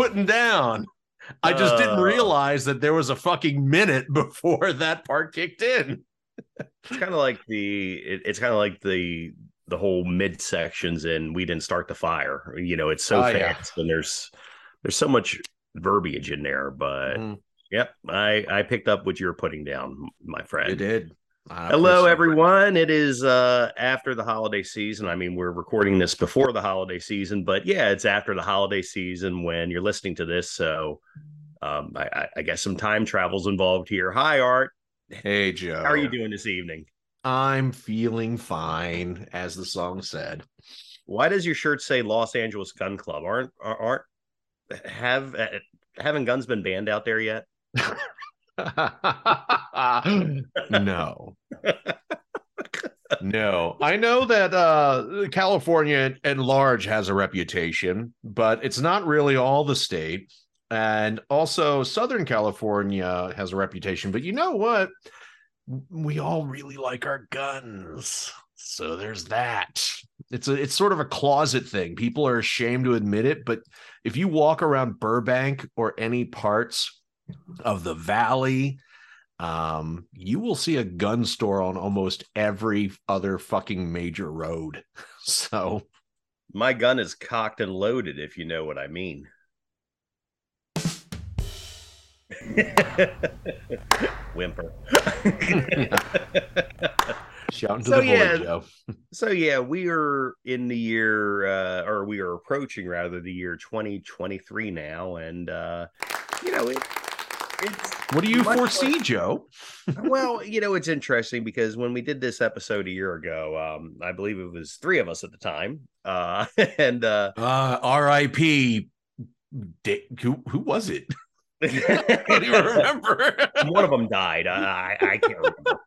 putting down. I just didn't Uh. realize that there was a fucking minute before that part kicked in. It's kind of like the it, it's kind of like the the whole midsections and we didn't start the fire. You know, it's so Oh, yeah. fast and there's there's so much verbiage in there. But Mhm. yep, I I picked up what you're putting down, my friend. You did. I Hello, everyone. It is uh after the holiday season. I mean, we're recording this before the holiday season, but yeah, it's after the holiday season when you're listening to this. So um I, I- I guess some time travel's involved here. Hi, Art. Hey, Joe. How are you doing this evening? I'm feeling fine, as the song said. Why does your shirt say Los Angeles Gun Club? Aren't aren't have uh, haven't guns been banned out there yet? no. no. I know that uh California at large has a reputation, but it's not really all the state. And also Southern California has a reputation, but you know what? We all really like our guns. So there's that. It's a it's sort of a closet thing. People are ashamed to admit it, but if you walk around Burbank or any parts of the valley, um, you will see a gun store on almost every other fucking major road. So My gun is cocked and loaded, if you know what I mean. Whimper. shouting to So, the yeah. void, Joe. So yeah, we are in the year uh or we are approaching rather the year 2023 now and uh you know it it's What do you foresee, like- Joe? well, you know, it's interesting because when we did this episode a year ago, um I believe it was 3 of us at the time. Uh and uh Uh R.I.P. Da- who who was it? I don't even remember. one of them died. I I, I can't remember.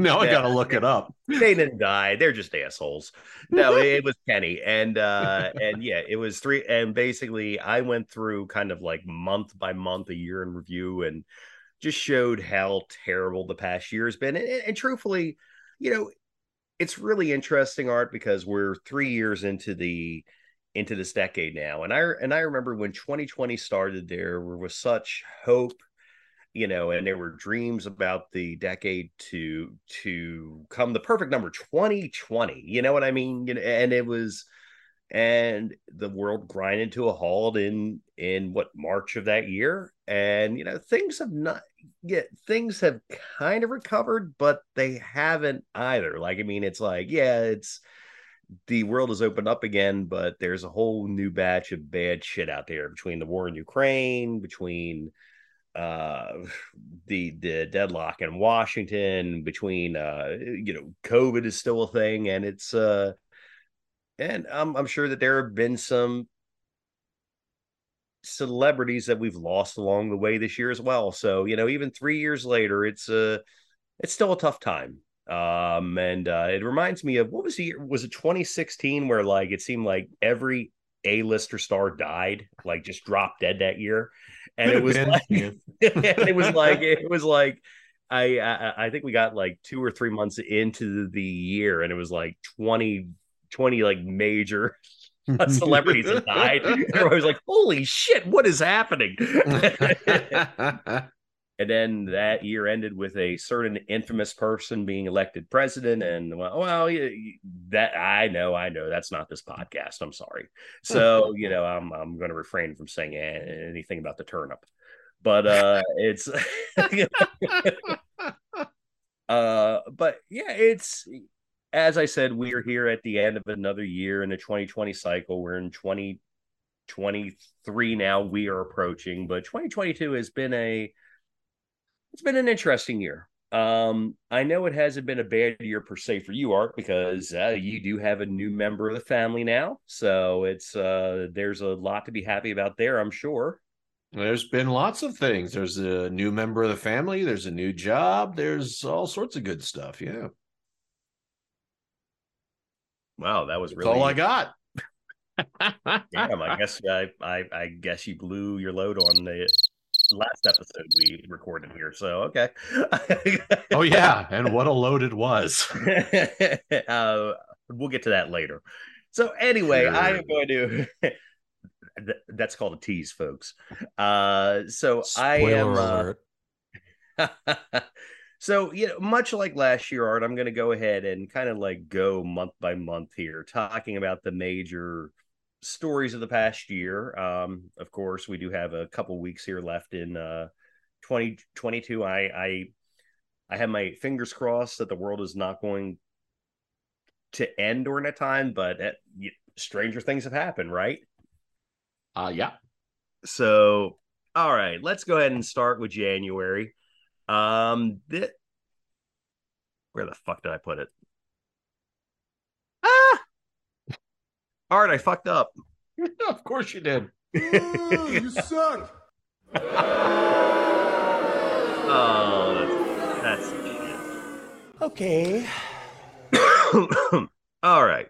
Now I gotta look it up. they didn't die. They're just assholes. No it, it was kenny and uh and yeah it was three and basically i went through kind of like month by month a year in review and just showed how terrible the past year has been and, and truthfully you know it's really interesting art because we're three years into the into this decade now and i and i remember when 2020 started there was such hope you know and there were dreams about the decade to to come the perfect number 2020 you know what i mean? You know, and it was and the world grinded to a halt in in what march of that year and you know things have not yet things have kind of recovered but they haven't either. Like i mean it's like yeah it's the world has opened up again but there's a whole new batch of bad shit out there between the war in ukraine between uh the the deadlock in washington between uh you know covid is still a thing and it's uh and i'm, I'm sure that there have been some celebrities that we've lost along the way this year as well. So you know even three years later it's uh it's still a tough time. Um and uh it reminds me of what was the year was it 2016 where like it seemed like every a-lister star died like just dropped dead that year and it was like and it was like it was like I, I I think we got like two or three months into the year, and it was like 20, 20 like major celebrities had died. I was like, "Holy shit, what is happening?" And then that year ended with a certain infamous person being elected president. And well, well, that I know, I know that's not this podcast. I'm sorry. So you know, I'm I'm going to refrain from saying anything about the turnip, but uh, it's. uh, but yeah, it's as I said, we are here at the end of another year in the 2020 cycle. We're in 2023 now. We are approaching, but 2022 has been a it's been an interesting year. Um, I know it hasn't been a bad year per se for you, Art, because uh, you do have a new member of the family now. So it's uh, there's a lot to be happy about there, I'm sure. There's been lots of things. There's a new member of the family. There's a new job. There's all sorts of good stuff. Yeah. Wow, that was That's really all I got. Damn, I guess I, I I guess you blew your load on the last episode we recorded here. So okay. oh yeah, and what a load it was. uh, we'll get to that later. So anyway, Sure. I am going to. That's called a tease, folks. Uh, so I am. Uh, so you know much like last year art i'm going to go ahead and kind of like go month by month here talking about the major stories of the past year. Um of course we do have a couple weeks here left in uh 2022 i i i have my fingers crossed that the world is not going to end during that time but uh, stranger things have happened right? Uh yeah. so all right let's go ahead and start with january. Um thi- where the fuck did i put it all right i fucked up of course you did. you suck. oh that's, that's Okay. all right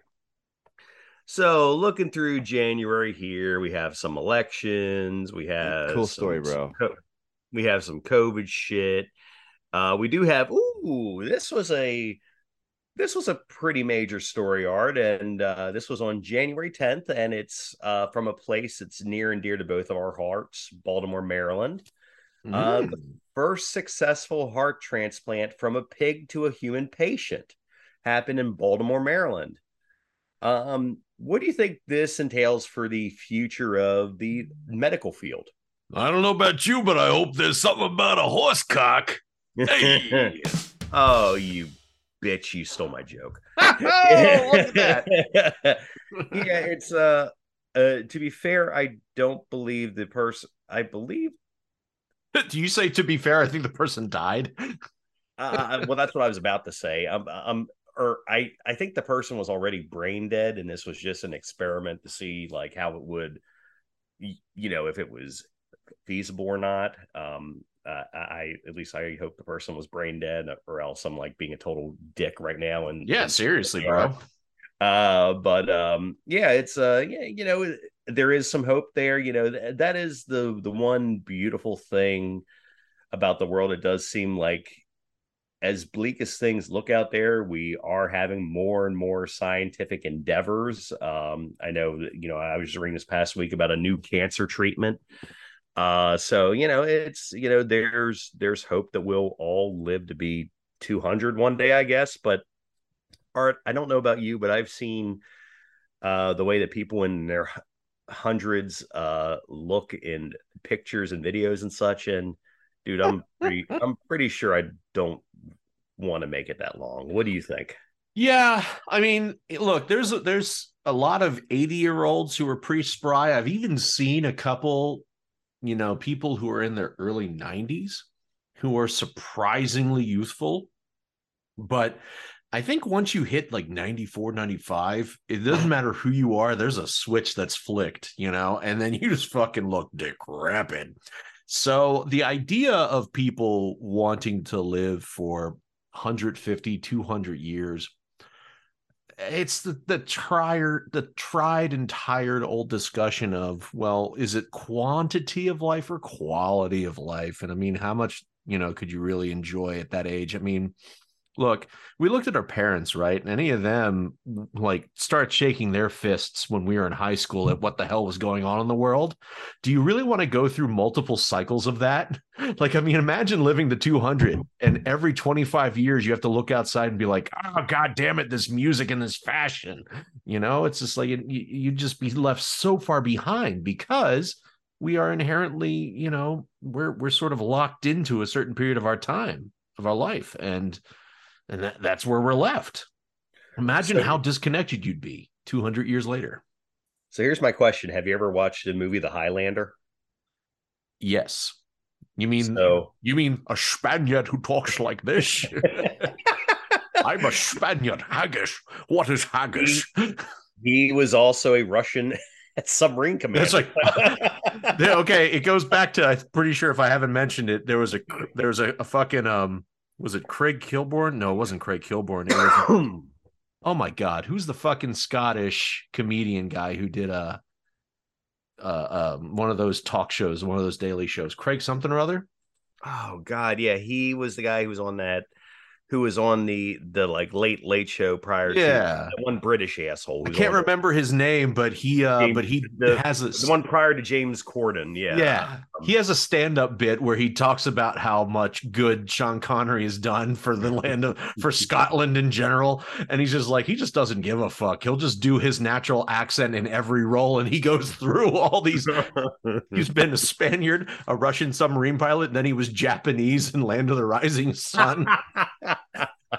so looking through january here we have some elections we have Cool some- story, bro. co- we have some covid shit uh we do have ooh this was a this was a pretty major story art and uh this was on january 10th and it's uh from a place that's near and dear to both of our hearts baltimore maryland Uh, Mm. first successful heart transplant from a pig to a human patient happened in Baltimore, Maryland. Um, what do you think this entails for the future of the medical field? I don't know about you, but I hope there's something about a horse cock. Hey. oh, you bitch! You stole my joke. oh, look at that. yeah, it's uh, uh. To be fair, I don't believe the person. I believe Do you say to be fair? I think the person died. uh, well, that's what I was about to say. Um, um, or I, I think the person was already brain dead, and this was just an experiment to see like how it would, you know, if it was feasible or not. Um, uh, I at least I hope the person was brain dead, or else I'm like being a total dick right now. And Yeah, and- seriously, bro. uh, but um, yeah, it's uh, yeah, you know, there is some hope there. You know, th- that is the the one beautiful thing about the world. It does seem like as bleak as things look out there, we are having more and more scientific endeavors. Um, I know that, you know, I was reading this past week about a new cancer treatment. Uh, so you know, it's you know, there's there's hope that we'll all live to be 200 one day, I guess. But Art, I don't know about you, but I've seen uh the way that people in their hundreds uh look in pictures and videos and such and dude i'm pretty i'm pretty sure i don't want to make it that long what do you think Yeah, I mean, look, there's a, there's a lot of 80 year olds who are pretty spry. I've even seen a couple, you know, people who are in their early 90s who are surprisingly youthful. But I think once you hit like 94, 95, it doesn't matter who you are, there's a switch that's flicked, you know, and then you just fucking look decrepit. So the idea of people wanting to live for 150, 200 years it's the the trier the tried and tired old discussion of well is it quantity of life or quality of life? And i mean how much you know could you really enjoy at that age? I mean Look, we looked at our parents, right? And any of them like start shaking their fists when we were in high school at what the hell was going on in the world. Do you really want to go through multiple cycles of that? Like, I mean, imagine living to 200 and every 25 years you have to look outside and be like, oh, God damn it, this music and this fashion. You know, it's just like you, you'd just be left so far behind because we are inherently, you know, we're we're sort of locked into a certain period of our time of our life. And and that, that's where we're left. Imagine So- how disconnected you'd be 200 years later. So here's my question: Have you ever watched the movie The Highlander? Yes. You mean So you mean a Spaniard who talks like this? I'm a Spaniard. Haggis. What is haggis? he was also a Russian submarine commander. That's like okay. It goes back to I'm pretty sure if I haven't mentioned it, there was a there was a, a fucking um was it Craig Kilborn? No, it wasn't Craig Kilborn. It was oh my god, who's the fucking Scottish comedian guy who did a uh um one of those talk shows, one of those daily shows? Craig something or other? oh God, yeah, he was the guy who was on that. Who was on the the like late late show prior Yeah. to one British asshole? I can't remember his name, but he uh James- but he the- has a the one prior to James Corden. Yeah, Yeah. He has a stand-up bit where he talks about how much good Sean Connery has done for the land of for Scotland in general. And he's just like, he just doesn't give a fuck. He'll just do his natural accent in every role. And he goes through all these. He's been a Spaniard, a Russian submarine pilot, and then he was Japanese in Land of the Rising Sun.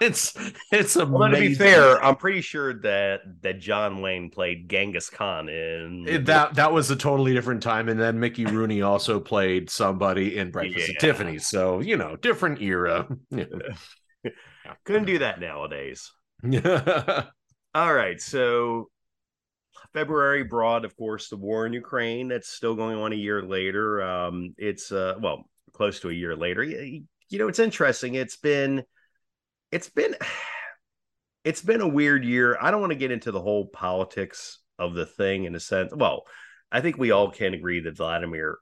It's it's amazing. Well, to be fair, I'm pretty sure that that John Wayne played Genghis Khan in It- that that was a totally different time, and then Mickey Rooney also played somebody in Breakfast at Yeah. Tiffany's. So you know, different era. couldn't do that nowadays. All right, so February brought, of course, the war in Ukraine. That's still going on a year later. Um, it's uh, well, close to a year later. You, you know, it's interesting. It's been, it's been, it's been a weird year. I don't want to get into the whole politics of the thing in a sense. Well, I think we all can agree that Vladimir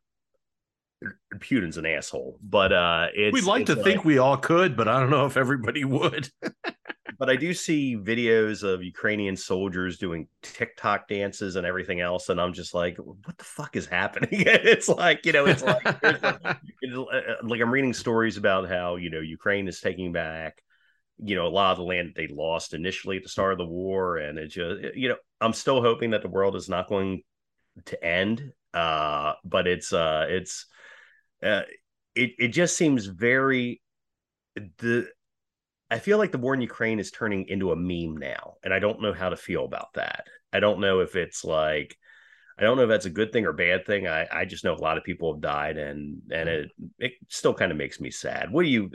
Putin's an asshole, but uh, it's We'd like to think we all could, but I don't know if everybody would. but I do see videos of Ukrainian soldiers doing TikTok dances and everything else, and I'm just like, what the fuck is happening? it's like, you know, it's like, it's uh, like I'm reading stories about how you know Ukraine is taking back, you know, a lot of the land that they lost initially at the start of the war, and it just, you know, I'm still hoping that the world is not going to end, uh, but it's, uh, it's, uh, it it just seems very the I feel like the war in Ukraine is turning into a meme now, and I don't know how to feel about that. I don't know if it's like I don't know if that's a good thing or bad thing. I I just know a lot of people have died, and and it it still kind of makes me sad. What do you,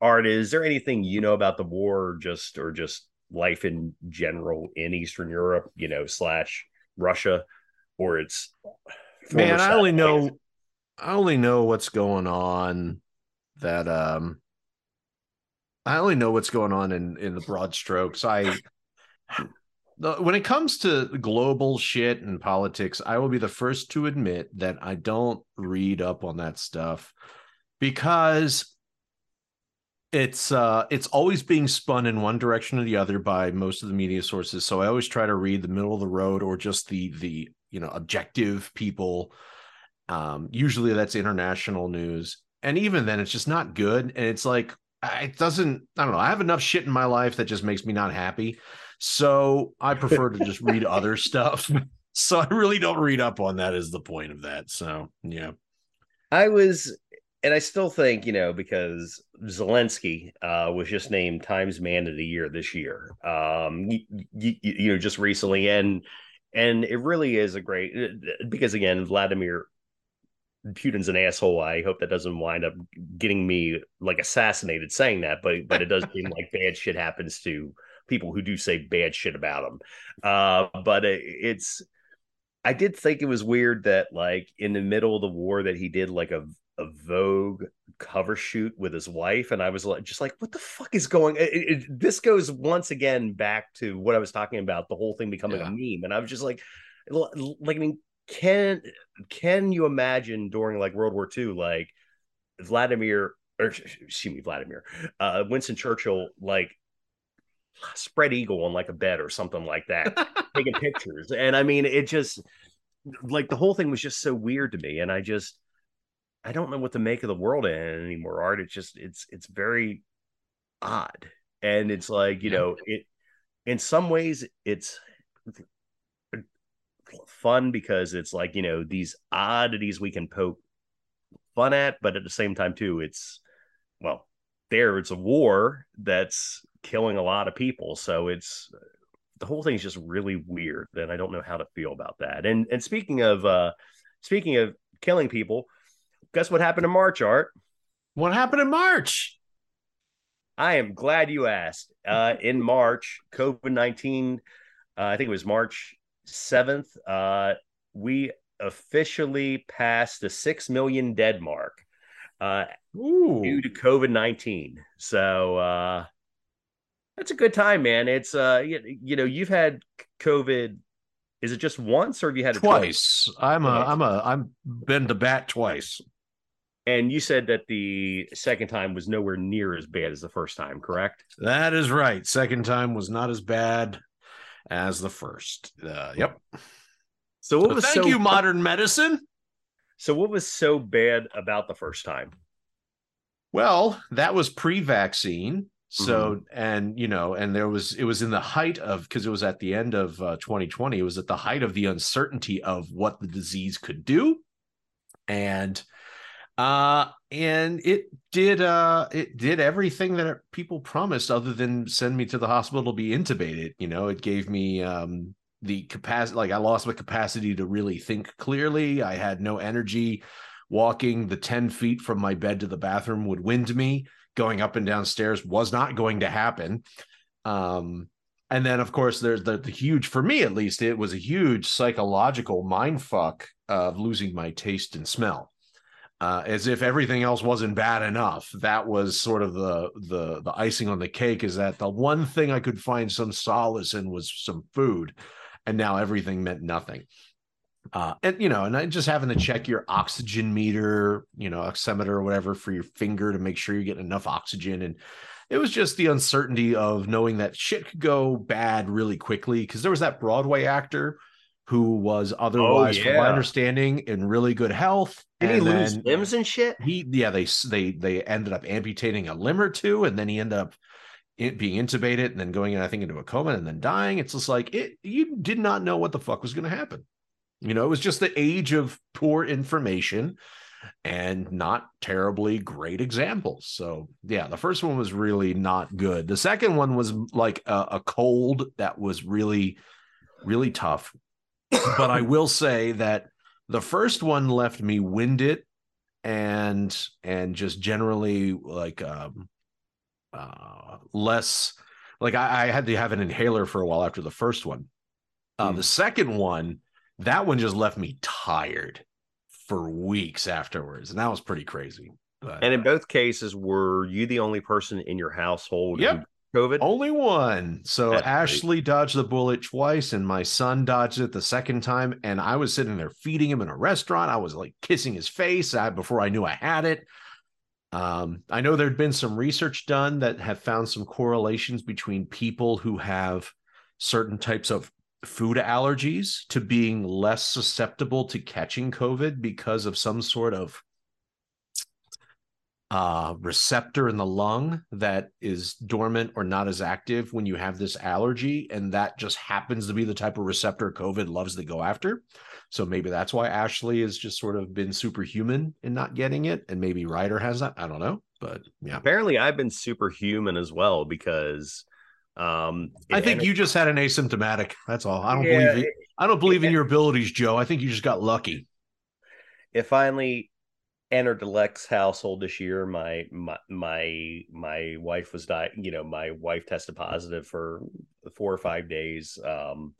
Art? Is there anything you know about the war, or just or just life in general in Eastern Europe? You know, slash Russia, or it's Man, I only know I only know what's going on that um I only know what's going on in in the broad strokes. I when it comes to global shit and politics, I will be the first to admit that I don't read up on that stuff because it's uh it's always being spun in one direction or the other by most of the media sources. So I always try to read the middle of the road or just the the you know objective people. Um usually that's international news. And even then it's just not good. And it's like it doesn't i don't know i have enough shit in my life that just makes me not happy. So i prefer to just read other stuff. So i really don't read up on that is the point of that. So yeah. I was, and I still think, you know, because Zelensky uh, was just named Times Man of the Year this year, um, you, you, you know, just recently, and and it really is a great because again, Vladimir Putin's an asshole. I hope that doesn't wind up getting me like assassinated saying that, but but it does seem like bad shit happens to people who do say bad shit about him. Uh, but it, it's I did think it was weird that like in the middle of the war that he did like a a Vogue cover shoot with his wife, and I was like, just like, what the fuck is going? It, it, this goes once again back to what I was talking about, the whole thing becoming Yeah. a meme, and I was just like, like, I mean, can can you imagine during like World War II, like Vladimir or excuse me, Vladimir, uh, Winston Churchill, like spread eagle on like a bed or something like that, taking pictures. And I mean, it just like the whole thing was just so weird to me. And I just, I don't know what to make of the world anymore, Art. It's just, it's, it's very odd. And it's like, you know, it, in some ways, it's fun because it's like, you know, these oddities we can poke fun at, but at the same time, too, it's, well, there it's a war that's killing a lot of people. So it's the whole thing's just really weird. And I don't know how to feel about that. And and speaking of uh speaking of killing people, guess what happened in March, Art? What happened in March? I am glad you asked. Uh in March, COVID 19, uh, I think it was March 7th, uh, we officially passed the 6 million dead mark uh, due to COVID 19. So, uh, that's a good time, man. It's, uh, you, you know, you've had COVID. Is it just once or have you had it twice. I'm a Twice. I'm a I'm been to bat twice. And you said that the second time was nowhere near as bad as the first time, correct? That is right. Second time was not as bad as the first. Uh, yep. So what But was thank so you, modern medicine. so what was so bad about the first time? Well, that was pre-vaccine. So and you know, and there was it was in the height of because it was at the end of uh, 2020. It was at the height of the uncertainty of what the disease could do, and uh and it did uh it did everything that people promised other than send me to the hospital to be intubated you know? It gave me um the capacity like i lost my capacity to really think clearly. I had no energy. Walking the 10 feet from my bed to the bathroom would wind me. Going up and down stairs was not going to happen. Um and then of course there's the, the huge for me at least it was a huge psychological mind fuck of losing my taste and smell uh, as if everything else wasn't bad enough. That was sort of the the the icing on the cake. Is that the one thing I could find some solace in was some food, and now everything meant nothing. Uh, and you know, and just having to check your oxygen meter, you know, oximeter or whatever for your finger to make sure you're getting enough oxygen. And it was just the uncertainty of knowing that shit could go bad really quickly because there was that Broadway actor who was oh, otherwise, from my understanding, in really good health. Did he and lose then- limbs and shit? he yeah they they they ended up amputating a limb or two and then he ended up in, being intubated and then going in i think into a coma and then dying. It's just like it you did not know what the fuck was going to happen. You know it was just the age of poor information and not terribly great examples. So yeah the first one was really not good. The second one was like a, a cold that was really really tough but i will say that the first one left me winded and and just generally like um uh less like I, I had to have an inhaler for a while after the first one uh Hmm. the second one that one just left me tired for weeks afterwards and that was pretty crazy but And in both cases, were you the only person in your household Yep. COVID? only one so That's great. ashley dodged the bullet twice and my son dodged it the second time and i was sitting there feeding him in a restaurant i was like kissing his face I, before i knew i had it um, i know there'd been some research done that have found some correlations between people who have certain types of food allergies to being less susceptible to catching covid because of some sort of uh, receptor in the lung that is dormant or not as active when you have this allergy. And that just happens to be the type of receptor COVID loves to go after. So maybe that's why Ashley has just sort of been superhuman in not getting it. And maybe Ryder has that. I don't know. But yeah. Apparently, I've been superhuman as well because um I think you just had an asymptomatic. That's all. I don't Yeah, believe it. I don't believe in your abilities, Joe. I think you just got lucky. it finally entered the Lex household this year. My my my my wife was di- you know, my wife tested positive for four or five days. Um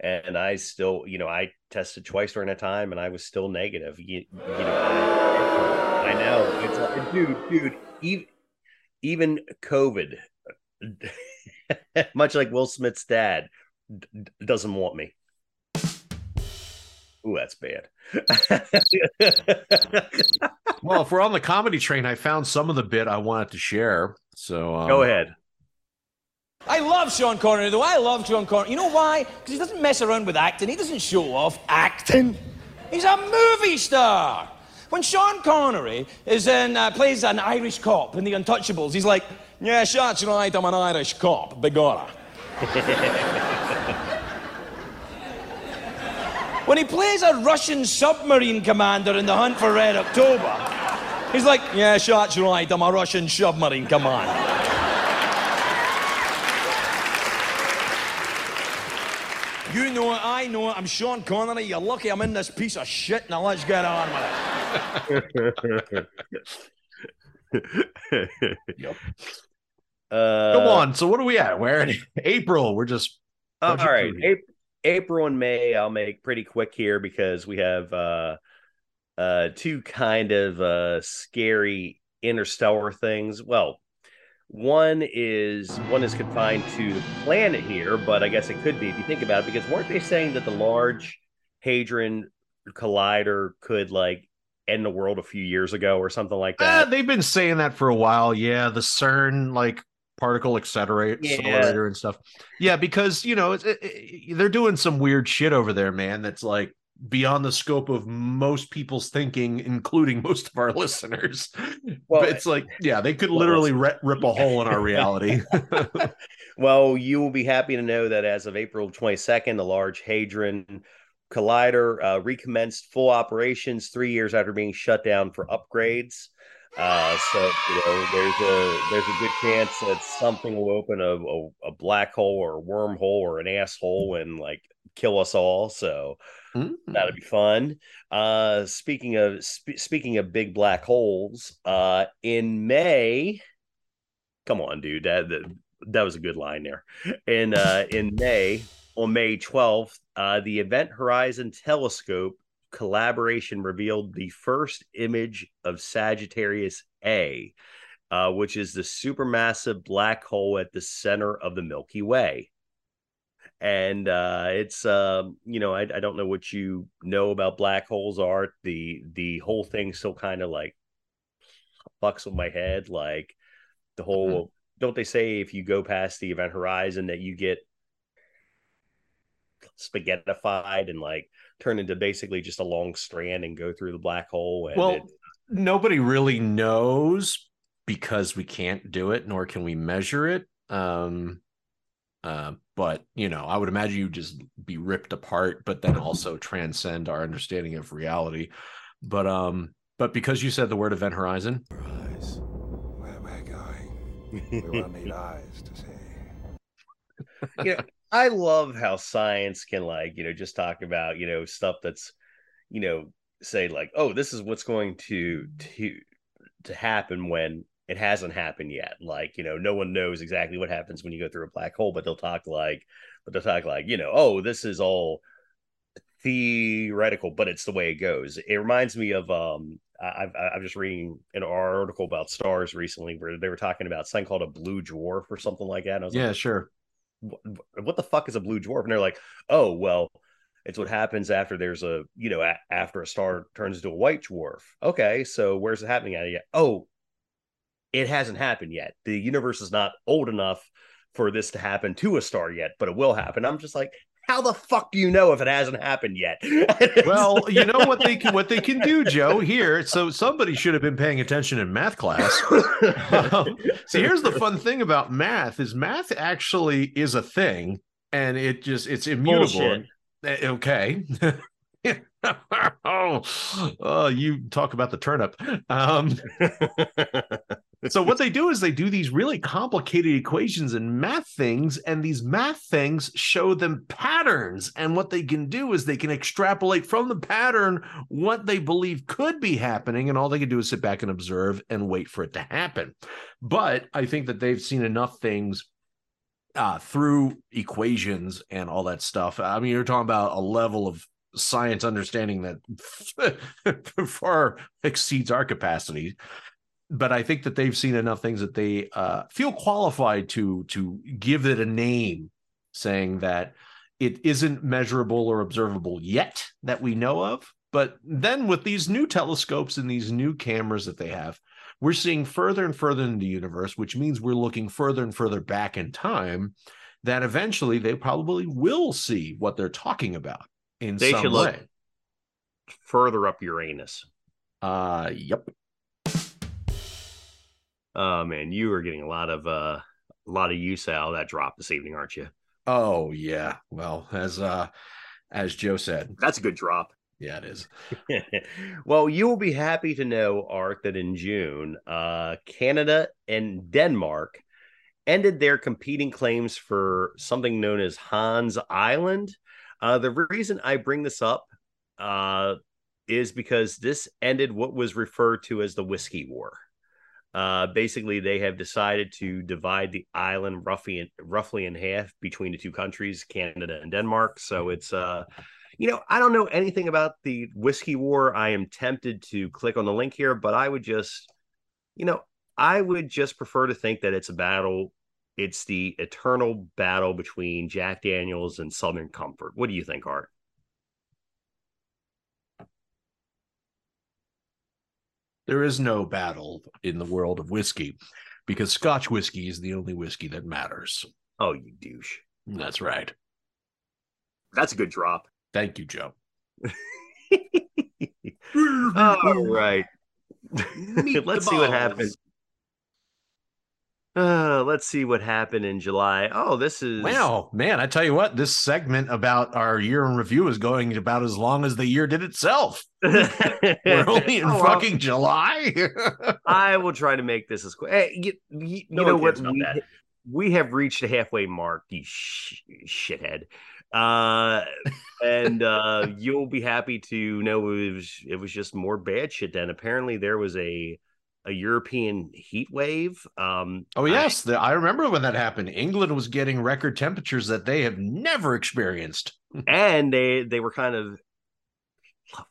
and I still, you know, I tested twice during that time and I was still negative. You, you know, I know. It's like, dude, dude, even even COVID much like Will Smith's dad d- doesn't want me. Ooh, that's bad. well, if we're on the comedy train, I found some of the bit I wanted to share. So um, Go ahead. I love Sean Connery, though. I love Sean Connery. You know why? Because he doesn't mess around with acting. He doesn't show off acting. He's a movie star. When Sean Connery is in, uh, plays an Irish cop in The Untouchables, he's like, "Yeah, that's right. I'm an Irish cop, begorra." when he plays a Russian submarine commander in The Hunt for Red October, he's like, "Yeah, that's right. I'm a Russian submarine commander." You know it, I know it. I'm Sean Connery. You're lucky I'm in this piece of shit. Now let's get on with it. Yep. Uh, Come on. So what are we at? We're in April. We're just All Budget April, April and May, I'll make pretty quick here because we have uh, uh, two kind of uh, scary interstellar things. Well, one is one is confined to the planet here, but I guess it could be if you think about it, because weren't they saying that the large hadron collider could like end the world a few years ago or something like Uh, that? they've been saying that for a while. Yeah, the CERN like particle accelerator, Yeah. accelerator and stuff. Yeah, because you know it's, it, it- they're doing some weird shit over there, man. That's like beyond the scope of most people's thinking, including most of our listeners. Well, but it's like, yeah, they could well, literally re- rip a hole in our reality. Well, you will be happy to know that as of April 22nd, the Large Hadron Collider uh, recommenced full operations three years after being shut down for upgrades. Uh, so you know, there's a there's a good chance that something will open a, a, a black hole or a wormhole or an asshole and like kill us all. So Mm. that'd be fun. Uh, speaking of sp- speaking of big black holes, uh, in May, come on, dude, that that, that was a good line there. In uh, in May, on May twelfth, uh, the Event Horizon Telescope collaboration revealed the first image of Sagittarius A, uh, which is the supermassive black hole at the center of the Milky Way. And uh it's um you know I, I don't know what you know about black holes art the the whole thing still kind of like fucks with my head like the whole don't they say if you go past the event horizon that you get spaghettified and like turn into basically just a long strand and go through the black hole and well, it, nobody really knows because we can't do it, nor can we measure it. Um, uh, but you know, I would imagine you just be ripped apart, but then also transcend our understanding of reality. But um, but because you said the word event horizon, Eyes. Where we're going. We will need eyes to see. you know, I love how science can like, you know, just talk about, you know, stuff that's, you know, say like, oh, this is what's going to to to happen when it hasn't happened yet. Like, you know, no one knows exactly what happens when you go through a black hole, but they'll talk like, but they'll talk like, you know, oh, this is all theoretical, but it's the way it goes. It reminds me of um I've I'm just reading an article about stars recently where they were talking about something called a blue dwarf or something like that. And I was like, yeah, sure. What, the fuck is a blue dwarf? And they're like, oh, well, it's what happens after there's a, you know, a, after a star turns into a white dwarf. Okay, so where's it happening at yet? Oh, it hasn't happened yet. The universe is not old enough for this to happen to a star yet, but it will happen. I'm just like, how the fuck do you know if it hasn't happened yet? Well, you know what they can what they can do, Joe. Here, so somebody should have been paying attention in math class. Um, See, here's the fun thing about math is math actually is a thing, and it just it's immutable. Bullshit. Eh, Okay. oh, oh, you talk about the turnip. Um, so what they do is they do these really complicated equations and math things, and these math things show them patterns. And what they can do is they can extrapolate from the pattern what they believe could be happening, and all they can do is sit back and observe and wait for it to happen. But I think that they've seen enough things uh, through equations and all that stuff. I mean, you're talking about a level of science understanding that far exceeds our capacity. But I think that they've seen enough things that they uh, feel qualified to to give it a name, saying that it isn't measurable or observable yet that we know of, But then with these new telescopes and these new cameras that they have, we're seeing further and further into the universe, which means we're looking further and further back in time. That eventually they probably will see what they're talking about in They some should look- way. Further up Uranus. Uh, yep. Oh man, you are getting a lot of uh a lot of use out of that drop this evening, aren't you? Oh yeah. Well, as uh, as Joe said, That's a good drop. yeah, it is. well, you will be happy to know, Art, that in June, uh, Canada and Denmark ended their competing claims for something known as Hans Island. Uh, the reason I bring this up uh, is because this ended what was referred to as the Whiskey War. Uh, basically, they have decided to divide the island roughly in, roughly in half between the two countries, Canada and Denmark. So it's uh, you know, I don't know anything about the whiskey war. I am tempted to click on the link here, but I would just, you know, I would just prefer to think that it's a battle. It's the eternal battle between Jack Daniels and Southern Comfort. What do you think, Art? There is no battle in the world of whiskey because Scotch whiskey is the only whiskey that matters. Oh, you douche. That's right. That's a good drop. Thank you, Joe. All right. Let's see what happened. Uh, let's see what happened in July. Oh, this is Wow, man, I tell you what, this segment about our year in review is going about as long as the year did itself. We're only in Oh, well, fucking July. I will try to make this as quick. Hey, you, you, you know what? We, we have reached the halfway mark, you sh- shithead. Uh, and uh, you'll be happy to know it was it was just more bad shit. Then apparently there was a a European heat wave. Um, oh, yes. the- I remember when that happened. England was getting record temperatures that they have never experienced. and they they were kind of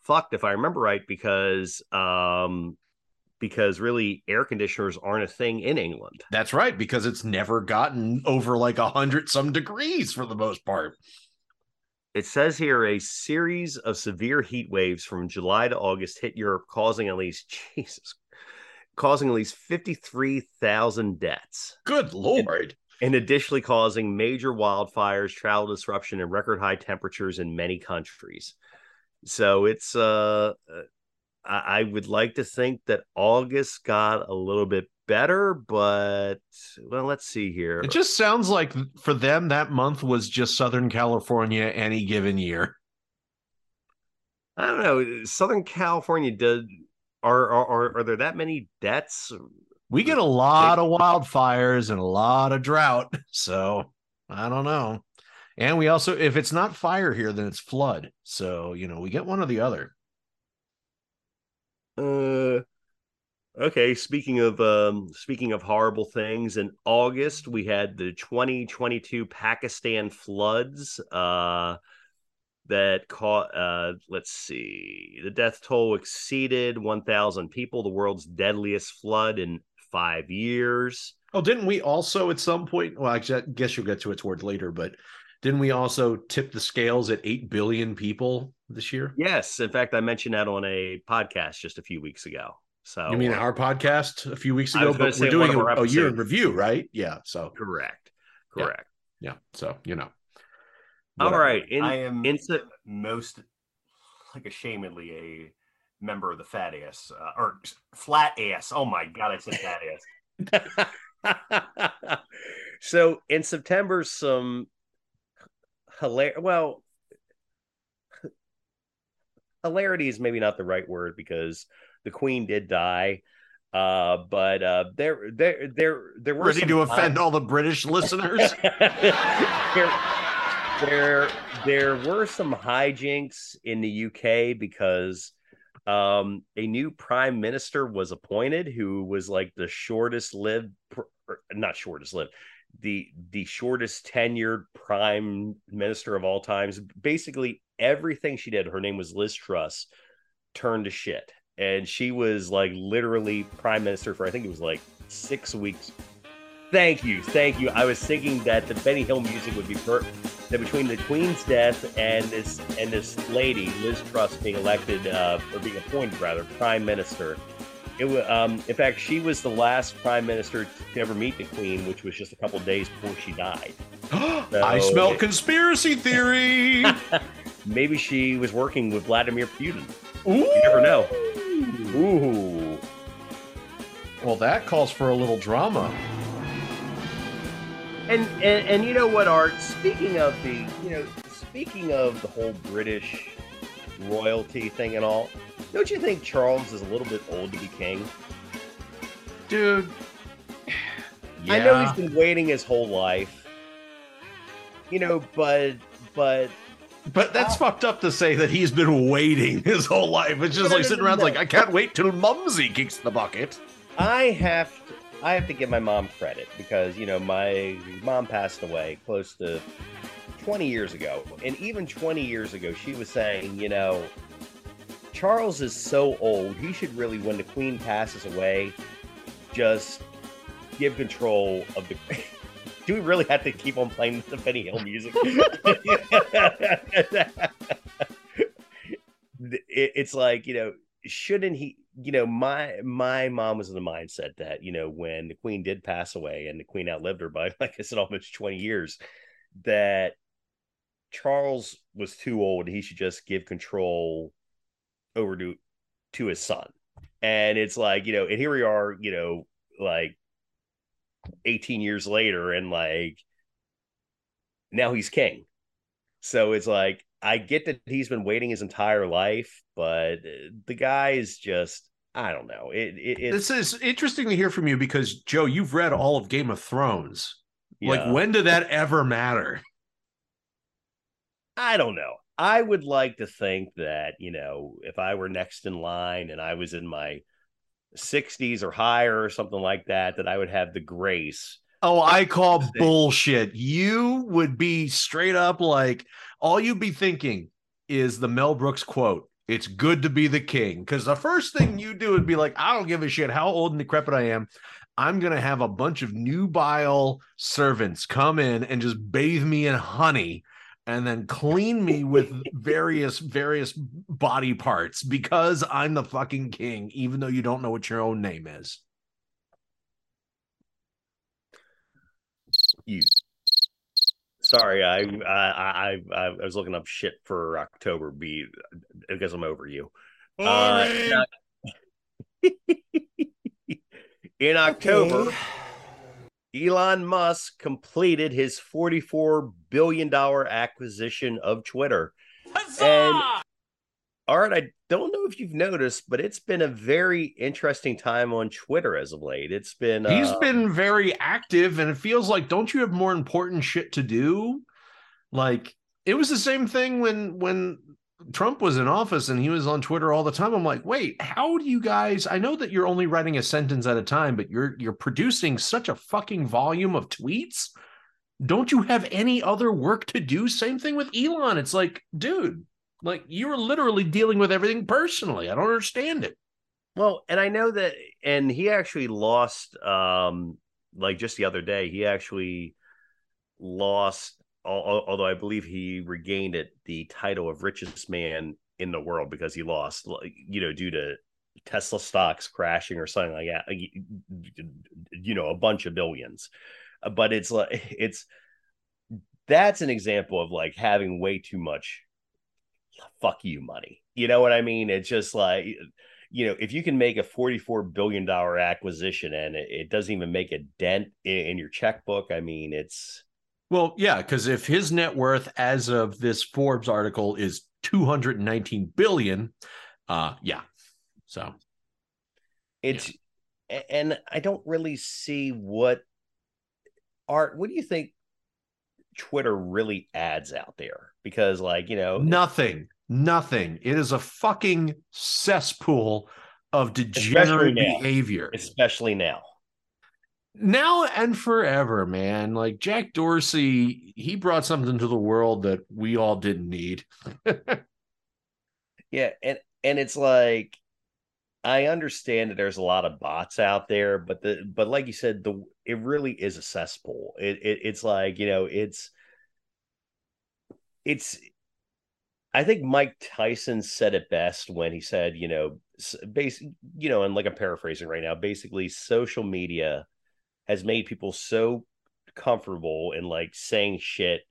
fucked if I remember right because um because really air conditioners aren't a thing in England. That's right, because it's never gotten over like a hundred some degrees for the most part. It says here a series of severe heat waves from July to August hit Europe, causing at least Jesus, causing at least fifty three thousand deaths, Good lord. and additionally causing major wildfires, travel disruption, and record high temperatures in many countries. So it's uh, uh, I, I would like to think that August got a little bit better, but well, let's see here. It just sounds like for them that month was just Southern California any given year. I don't know. Southern California does. Are, are are are there that many deaths? We get a lot of wildfires and a lot of drought. So I don't know. And we also, if it's not fire here, then it's flood. So, you know, we get one or the other. Uh, okay. Speaking of um, speaking of horrible things, in August we had the 2022 Pakistan floods. Uh, that caught. Uh, let's see. The death toll exceeded 1,000 people. The world's deadliest flood in five years. Oh, didn't we also at some point? Well, I guess you'll get to it towards later, but didn't we also tip the scales at 8 billion people this year? Yes, in fact, I mentioned that on a podcast just a few weeks ago. So You mean uh, our podcast a few weeks ago? But we're doing a, a year in review, right? Yeah. So, correct, Yeah. correct. yeah. So, you know. All right. In, I am most like ashamedly a member of the fat ass uh, or flat ass. Oh my god, I said fat ass. so in September, some hilarious. Well, hilarity is maybe not the right word because the Queen did die. Uh, but uh, there, there, there, there were Ready to offend all the British listeners? there, there, there were some hijinks in the UK because um, a new prime minister was appointed who was like the shortest lived, not shortest lived, the the shortest tenured prime minister of all times. Basically, everything she did, her name was Liz Truss, turned to shit, and she was like literally prime minister for I think it was like six weeks. Thank you, thank you. I was thinking that the Benny Hill music would be per- that between the Queen's death and this and this lady Liz Truss being elected uh, or being appointed rather prime minister, it um, in fact she was the last prime minister to ever meet the Queen, which was just a couple days before she died. I smell conspiracy theory. Maybe she was working with Vladimir Putin. Ooh. You never know. Ooh. Well, that calls for a little drama. And, and and you know what, Art? Speaking of the, you know, speaking of the whole British royalty thing and all, don't you think Charles is a little bit old to be king? Dude. I know he's been waiting his whole life. You know, but but But that's fucked up to say that he's been waiting his whole life. It's just No, like no, sitting no, around like, I can't wait till Mumsy kicks the bucket. I have to I have to give my mom credit because you know my mom passed away close to 20 years ago. And even 20 years ago she was saying you know Charles is so old he should really when the queen passes away just give control of the do we really have to keep on playing the Benny Hill music? It's like you know shouldn't he you know my my mom was in the mindset that you know when the queen did pass away and the queen outlived her by like i said almost 20 years that charles was too old he should just give control over to to his son. And it's like you know and here we are you know like 18 years later and like now he's king. So it's like I get that he's been waiting his entire life, but uh, the guy is just I don't know. It, it it's This is interesting to hear from you because, Joe, you've read all of Game of Thrones. yeah. Like, when did that ever matter? I don't know. I would like to think that, you know, if I were next in line and I was in my 60s or higher or something like that, that I would have the grace. Oh, I call bullshit. You would be straight up like, all you'd be thinking is the Mel Brooks quote. It's good to be the king. Because the first thing you do would be like, I don't give a shit how old and decrepit I am. I'm going to have a bunch of nubile servants come in and just bathe me in honey and then clean me with various various body parts because I'm the fucking king even though you don't know what your own name is. You. Sorry, I I I I, was looking up shit for October. Be I guess I'm over you. Uh, in October, Elon Musk completed his $44 billion acquisition of Twitter. And Art, I don't know if you've noticed, but it's been a very interesting time on Twitter as of late. It's been He's uh, been very active, and it feels like don't you have more important shit to do? Like it was the same thing when when Trump was in office and he was on Twitter all the time. I'm like, wait, how do you guys? I know that you're only writing a sentence at a time, but you're you're producing such a fucking volume of tweets. Don't you have any other work to do? Same thing with Elon. It's like, dude, like you were literally dealing with everything personally. I don't understand it. Well, and I know that, and he actually lost, um, like just the other day, he actually lost, al- al- although I believe he regained it, the title of richest man in the world because he lost, you know, due to Tesla stocks crashing or something like that, you know, a bunch of billions. But it's like, it's, that's an example of like having way too much fuck you money. You know what I mean? It's just like, you know, if you can make a $44 billion acquisition and it, it doesn't even make a dent in, in your checkbook, I mean, it's Well, yeah, because if his net worth as of this Forbes article is 219 billion, uh yeah. So it's a- and I don't really see what art what do you think Twitter really adds out there? Because like, you know, nothing, nothing. It is a fucking cesspool of degenerate now. behavior. especially now. now and forever, man. Like Jack Dorsey, he brought something to the world that we all didn't need. Yeah, and and it's like I understand that there's a lot of bots out there, but the but like you said, the it really is a cesspool. It, it it's like you know it's it's I think Mike Tyson said it best when he said, you know, base, you know, and like I'm paraphrasing right now, basically social media has made people so comfortable in like saying shit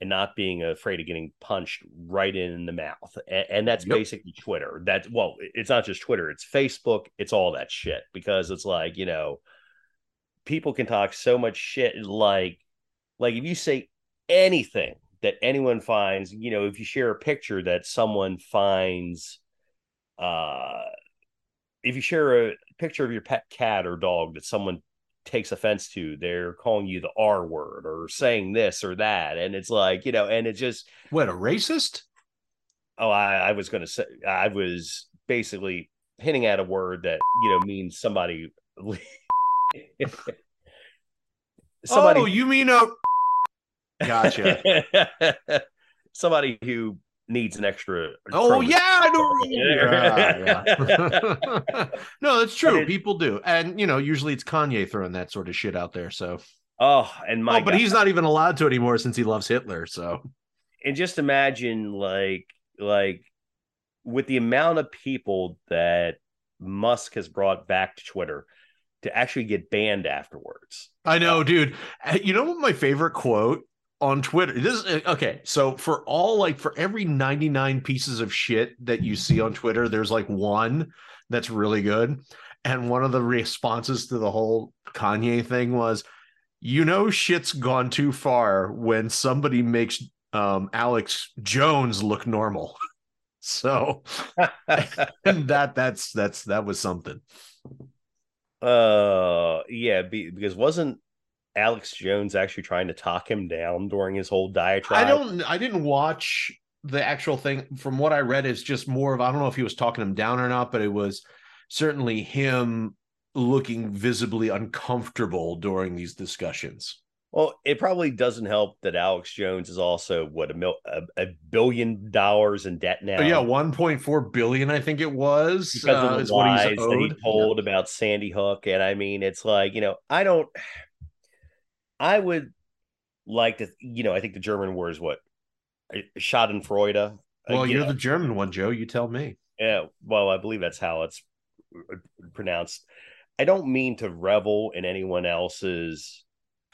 and not being afraid of getting punched right in the mouth. And, and that's Yep. basically Twitter. That's well, it's not just Twitter, it's Facebook, it's all that shit because it's like, you know, people can talk so much shit like like if you say anything that anyone finds, you know, if you share a picture that someone finds uh if you share a picture of your pet cat or dog that someone takes offense to, they're calling you the R word or saying this or that. And it's like, you know, and it just What a racist? oh, I, I was gonna say I was basically hinting at a word that, you know, means somebody Oh, you mean a Gotcha. somebody who needs an extra. Oh yeah, I know. Yeah, yeah. no, that's true. It- People do, and you know, usually it's Kanye throwing that sort of shit out there. So, oh, and my oh, but God. he's not even allowed to anymore since he loves Hitler. So, and just imagine like like with the amount of people that Musk has brought back to Twitter to actually get banned afterwards. I know, dude. Uh, You know what my favorite quote on Twitter? This is okay. So for all like for every 99 pieces of shit that you see on Twitter, there's like one that's really good. And one of the responses to the whole Kanye thing was, you know, shit's gone too far when somebody makes um Alex Jones look normal. So and that that's that's that was something. uh yeah, be, because wasn't Alex Jones actually trying to talk him down during his whole diatribe? I don't. I didn't watch the actual thing. From what I read, is just more of I don't know if he was talking him down or not, but it was certainly him looking visibly uncomfortable during these discussions. Well, it probably doesn't help that Alex Jones is also what a, mil- a, a billion dollars in debt now. But yeah, one point four billion, I think it was, because uh, of the what lies that he told about Sandy Hook. And I mean, it's like, you know, I don't, I would like to, you know, I think the German word is what? Schadenfreude. Uh, Well, you you're know, the German one, Joe. You tell me. yeah, well, I believe that's how it's uh, pronounced. I don't mean to revel in anyone else's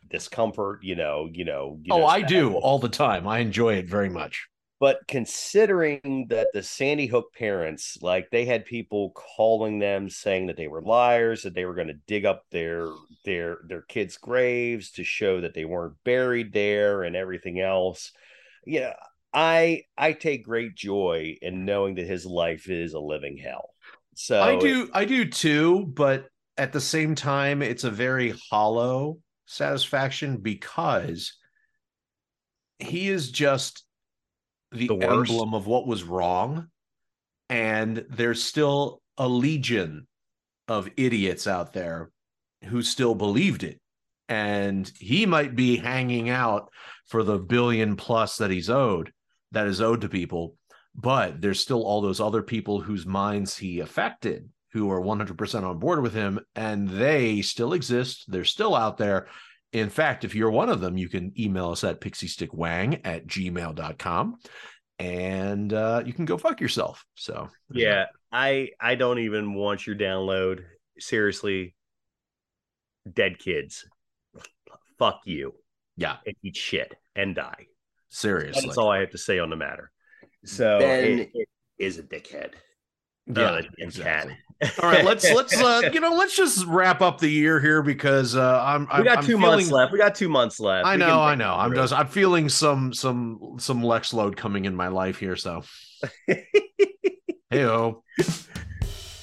discomfort, you know, you know. You oh, know, I do all the time. I enjoy it very much. But considering that the Sandy Hook parents, like they had people calling them saying that they were liars, that they were going to dig up their their their kids' graves to show that they weren't buried there and everything else. Yeah, I I take great joy in knowing that his life is a living hell. So I do, I do too, but at the same time, it's a very hollow satisfaction because he is just the, The emblem of what was wrong, and there's still a legion of idiots out there who still believed it, and he might be hanging out for the billion plus that he's owed, that is owed to people, but there's still all those other people whose minds he affected who are 100% on board with him and they still exist they're still out there in fact if you're one of them you can email us at pixiestickwang at gmail.com and uh, you can go fuck yourself so yeah, I I don't even want your download. Seriously, dead kids, fuck you yeah and eat shit and die. seriously That's all I have to say on the matter. So Ben- it, it is a dickhead. Yeah Uh, exactly. all right let's let's uh you know let's just wrap up the year here because uh i'm we I'm- got I'm 2 months left. We got two months left. I know, I know. I'm just I'm feeling some some some Lex load coming in my life here. So hey oh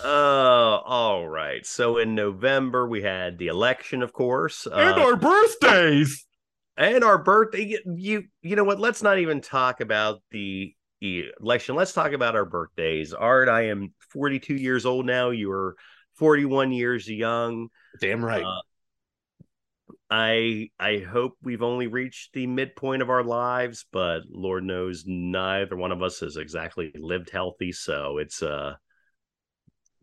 Oh, all right. So in November we had the election, of course, and uh, our birthdays. and our birthday. You you know what? Let's not even talk about the election. Let's talk about our birthdays. Art, I am 42 years old now. You are 41 years young. Damn right. Uh, I I hope we've only reached the midpoint of our lives, but Lord knows neither one of us has exactly lived healthy. So it's uh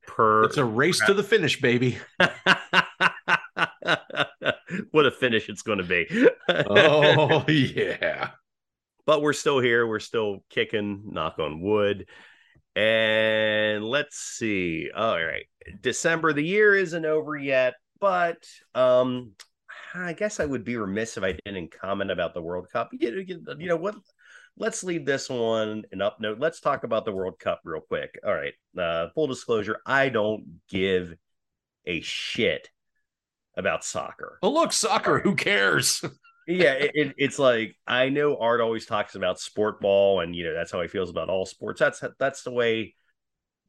per it's a race to the finish, baby. what a finish it's going to be. Oh yeah. But we're still here. We're still kicking, knock on wood. And let's see. All right. December, the year isn't over yet, but um I guess I would be remiss if I didn't comment about the World Cup. You, know what? Let's leave this one an up note. Let's talk about the World Cup real quick. All right. Uh, full disclosure, I don't give a shit about soccer. Oh, look, soccer. Who cares? yeah, it, it, it's like I know Art always talks about sport ball, and you know that's how he feels about all sports. That's that's the way.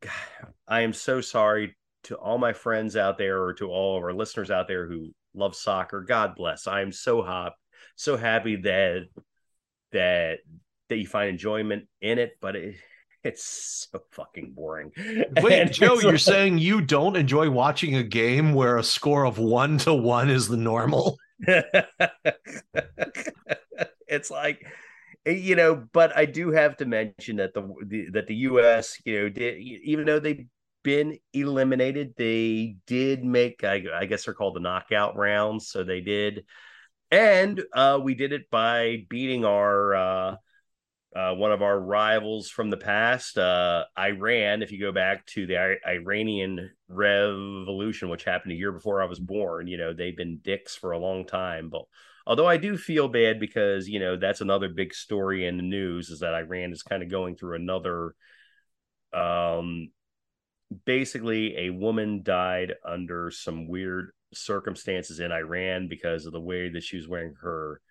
God, I am so sorry to all my friends out there, or to all of our listeners out there who love soccer. God bless. I am so hop, so happy that that that you find enjoyment in it, but it, it's so fucking boring. Wait, Joe, you're like- saying you don't enjoy watching a game where a score of one to one is the normal? it's like eh, you know but i do have to mention that the, the that the us you know did even though they've been eliminated they did make I, I guess they're called the knockout rounds so they did. And uh we did it by beating our uh uh, one of our rivals from the past, uh, Iran. If you go back to the I- Iranian Revolution, which happened a year before I was born, you know they've been dicks for a long time. But although I do feel bad because you know that's another big story in the news is that Iran is kind of going through another. Um, basically, a woman died under some weird circumstances in Iran because of the way that she was wearing her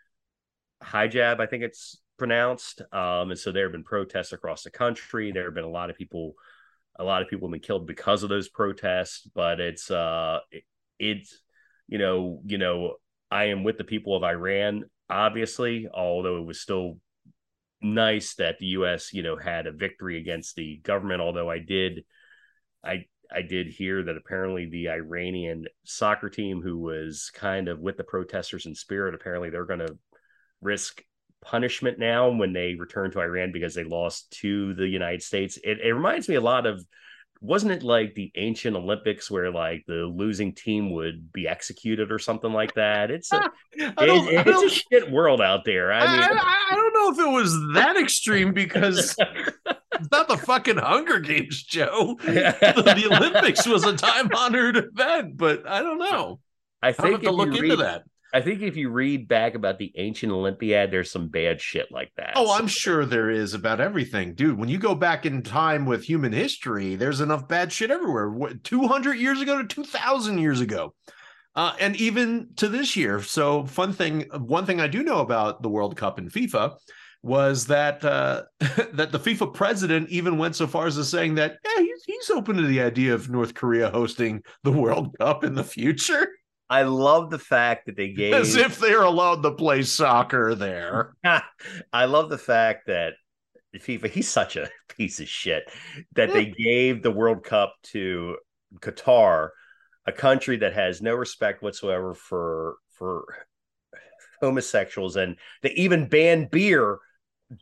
hijab. I think it's pronounced. Um, and so there have been protests across the country. There have been a lot of people, a lot of people have been killed because of those protests. But it's uh, it, it's you know, you know, I am with the people of Iran, obviously, although it was still nice that the U.S. you know had a victory against the government. Although I did, I I did hear that apparently the Iranian soccer team, who was kind of with the protesters in spirit, apparently they're going to risk punishment now when they return to Iran because they lost to the United States. It, it reminds me a lot of wasn't it like the ancient Olympics where like the losing team would be executed or something like that? It's a, ah, I it- it's a shit world out there. I mean, I- I don't know if it was that extreme because it's not the fucking Hunger Games, Joe. the, the Olympics was a time honored event, but I don't know. I think have to look you into that. I think if you read back about the ancient Olympiad, there's some bad shit like that. Oh, I'm sure there is about everything, dude. When you go back in time with human history, there's enough bad shit everywhere. What, 200 years ago to 2,000 years ago, uh, and even to this year. So, fun thing, one thing I do know about the World Cup and FIFA was that uh, that the FIFA president even went so far as to saying that yeah, he's, he's open to the idea of North Korea hosting the World Cup in the future, I love the fact that they gave as if they're allowed to play soccer there. I love the fact that FIFA, he's such a piece of shit that they gave the World Cup to Qatar, a country that has no respect whatsoever for for homosexuals, and they even banned beer.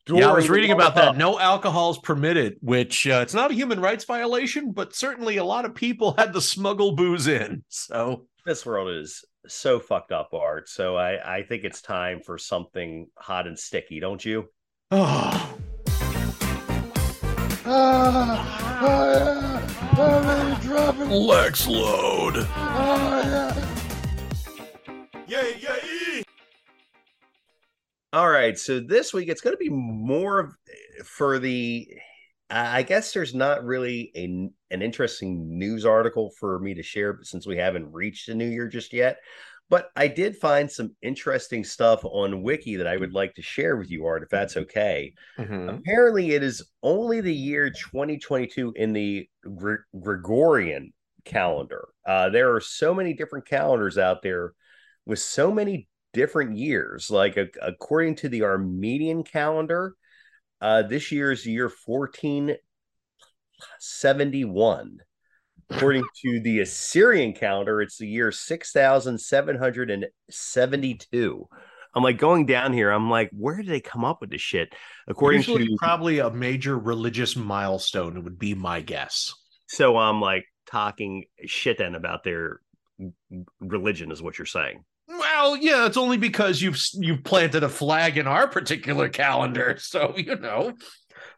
Yeah, I was reading about that. No alcohol is permitted, which uh, it's not a human rights violation, but certainly a lot of people had to smuggle booze in. So This world is so fucked up, Art. So I I think it's time for something hot and sticky, don't you? oh, Ah, oh yeah, oh, really dropping. Lex load. Oh yeah. All right, so this week it's going to be more for the. I guess there's not really a, an interesting news article for me to share since we haven't reached the new year just yet. But I did find some interesting stuff on Wiki that I would like to share with you, Art, if that's okay. Apparently, it is only the year 2022 in the Gre- Gregorian calendar. Uh, there are so many different calendars out there with so many different years. Like a, according to the Armenian calendar, uh, this year is year 1471. According to the Assyrian calendar, it's the year 6772. I'm like going down here. I'm like, where did they come up with this shit? According Usually to probably a major religious milestone it would be my guess. so I'm like talking shit then about their religion is what you're saying. Well, yeah, it's only because you've you've planted a flag in our particular calendar. So you know,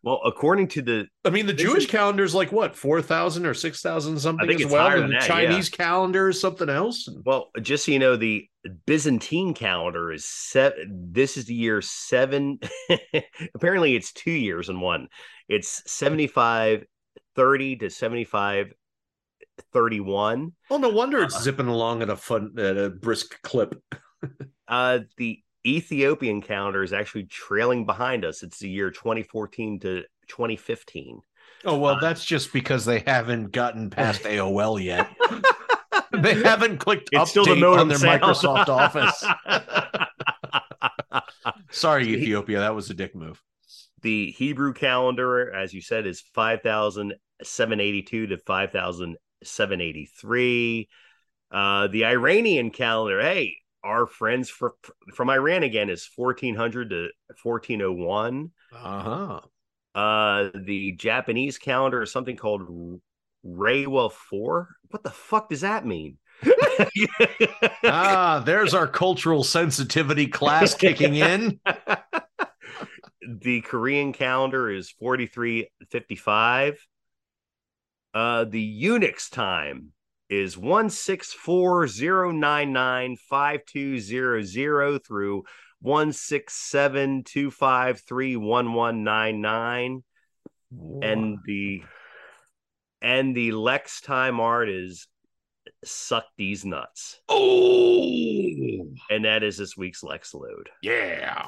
Well, according to the I mean, the Jewish is- calendar is like what four thousand or six thousand something think as it's well. higher and than the that, yeah. Chinese calendar is something else. well, just so you know, the Byzantine calendar is seven. This is the year seven. Apparently, it's two years in one. It's 75 30 to 75 31. Oh, no wonder it's Uh-uh. zipping along at a fun at a brisk clip. Uh, the Ethiopian calendar is actually trailing behind us. It's the year 2014 to 2015. Oh well, Uh, that's just because they haven't gotten past AOL yet. they haven't clicked It's still the update modem on their sound. Microsoft Office. Sorry, Ethiopia, that was a dick move. the Hebrew calendar, as you said, is 5,782 to 5,783. Uh, the Iranian calendar, hey, our friends for, from Iran again is 1400 to 1401. Uh-huh. Uh, the Japanese calendar is something called Reiwa 4. What the fuck does that mean? Ah, there's our cultural sensitivity class kicking in. the Korean calendar is 4355. Uh the Unix time is 164099520 through 16725311199 and the and the Lex time art is suck these nuts. oh And that is this week's Lex load. yeah.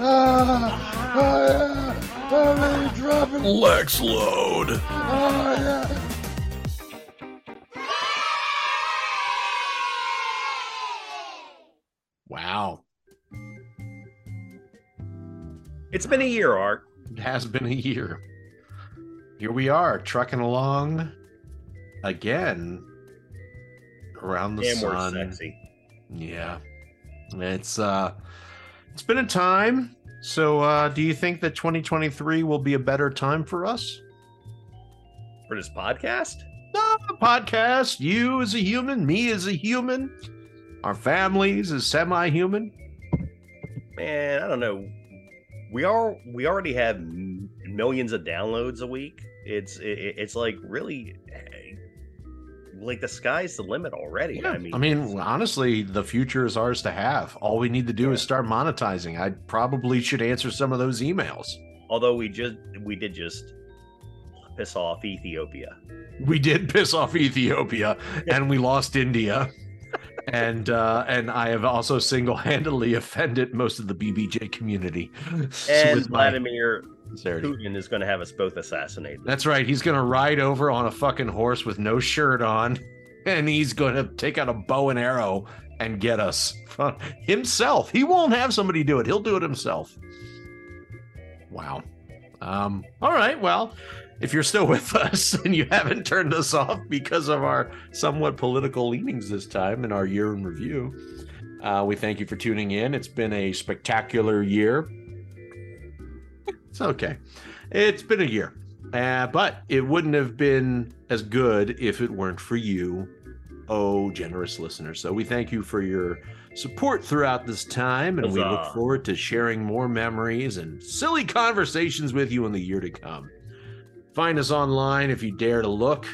Ah, ah, yeah. Dropping. Lex load. Ah, yeah. Wow. It's been a year, Art. It has been a year. Here we are, trucking along again around the and sun. sexy. Yeah. It's uh it's been a time. So uh do you think that 2023 will be a better time for us? For this podcast? No, the podcast, you as a human, me as a human, our families as semi-human. man, I don't know. We are we already have millions of downloads a week. It's it, it's like really like the sky's the limit already. I mean, I mean, honestly, the future is ours to have. All we need to do is start monetizing. I probably should answer some of those emails. although we just we did just piss off Ethiopia. We did piss off Ethiopia and we lost India. And uh, and I have also single-handedly offended most of the BBJ community. And with my Sincerity. Putin is going to have us both assassinated. That's right. He's gonna ride over on a fucking horse with no shirt on, and he's gonna take out a bow and arrow and get us himself. He won't have somebody do it. He'll do it himself. Wow. Um. All right. Well, if you're still with us and you haven't turned us off because of our somewhat political leanings this time in our year in review, uh, we thank you for tuning in. It's been a spectacular year. It's okay. It's been a year, uh, but it wouldn't have been as good if it weren't for you, oh generous listeners. So we thank you for your support throughout this time, and we look forward to sharing more memories and silly conversations with you in the year to come. Find us online if you dare to look.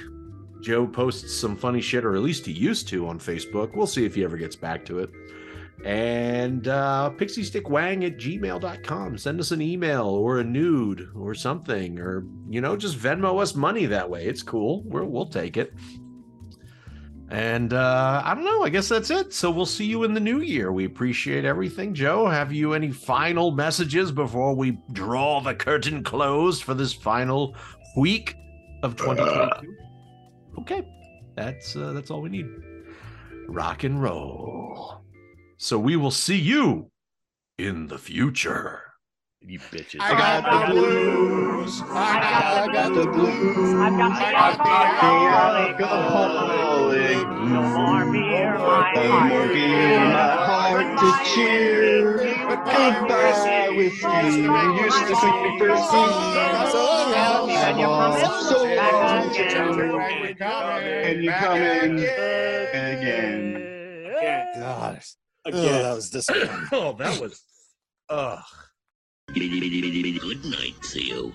Joe posts some funny shit, or at least he used to on Facebook. We'll see if he ever gets back to it. And uh, pixiestickwang at gmail.com. Send us an email or a nude or something, or, you know, just Venmo us money that way. It's cool. We're, we'll take it. And uh, I don't know. I guess that's it. So we'll see you in the new year. We appreciate everything. Joe, have you any final messages before we draw the curtain closed for this final week of 2022? Okay, that's uh, that's all we need. Rock and roll. So we will see you in the future. You bitches. I got the blues. I got, the blues. I've got the alcoholic. alcoholic. No more beer, my No heart. more beer, my heart to cheer. Goodbye with you. You used to sing me first And you're coming So long. And you coming again. God. Oh, Again. Ugh, that was disappointing. oh, that was. Ugh. Good night to you.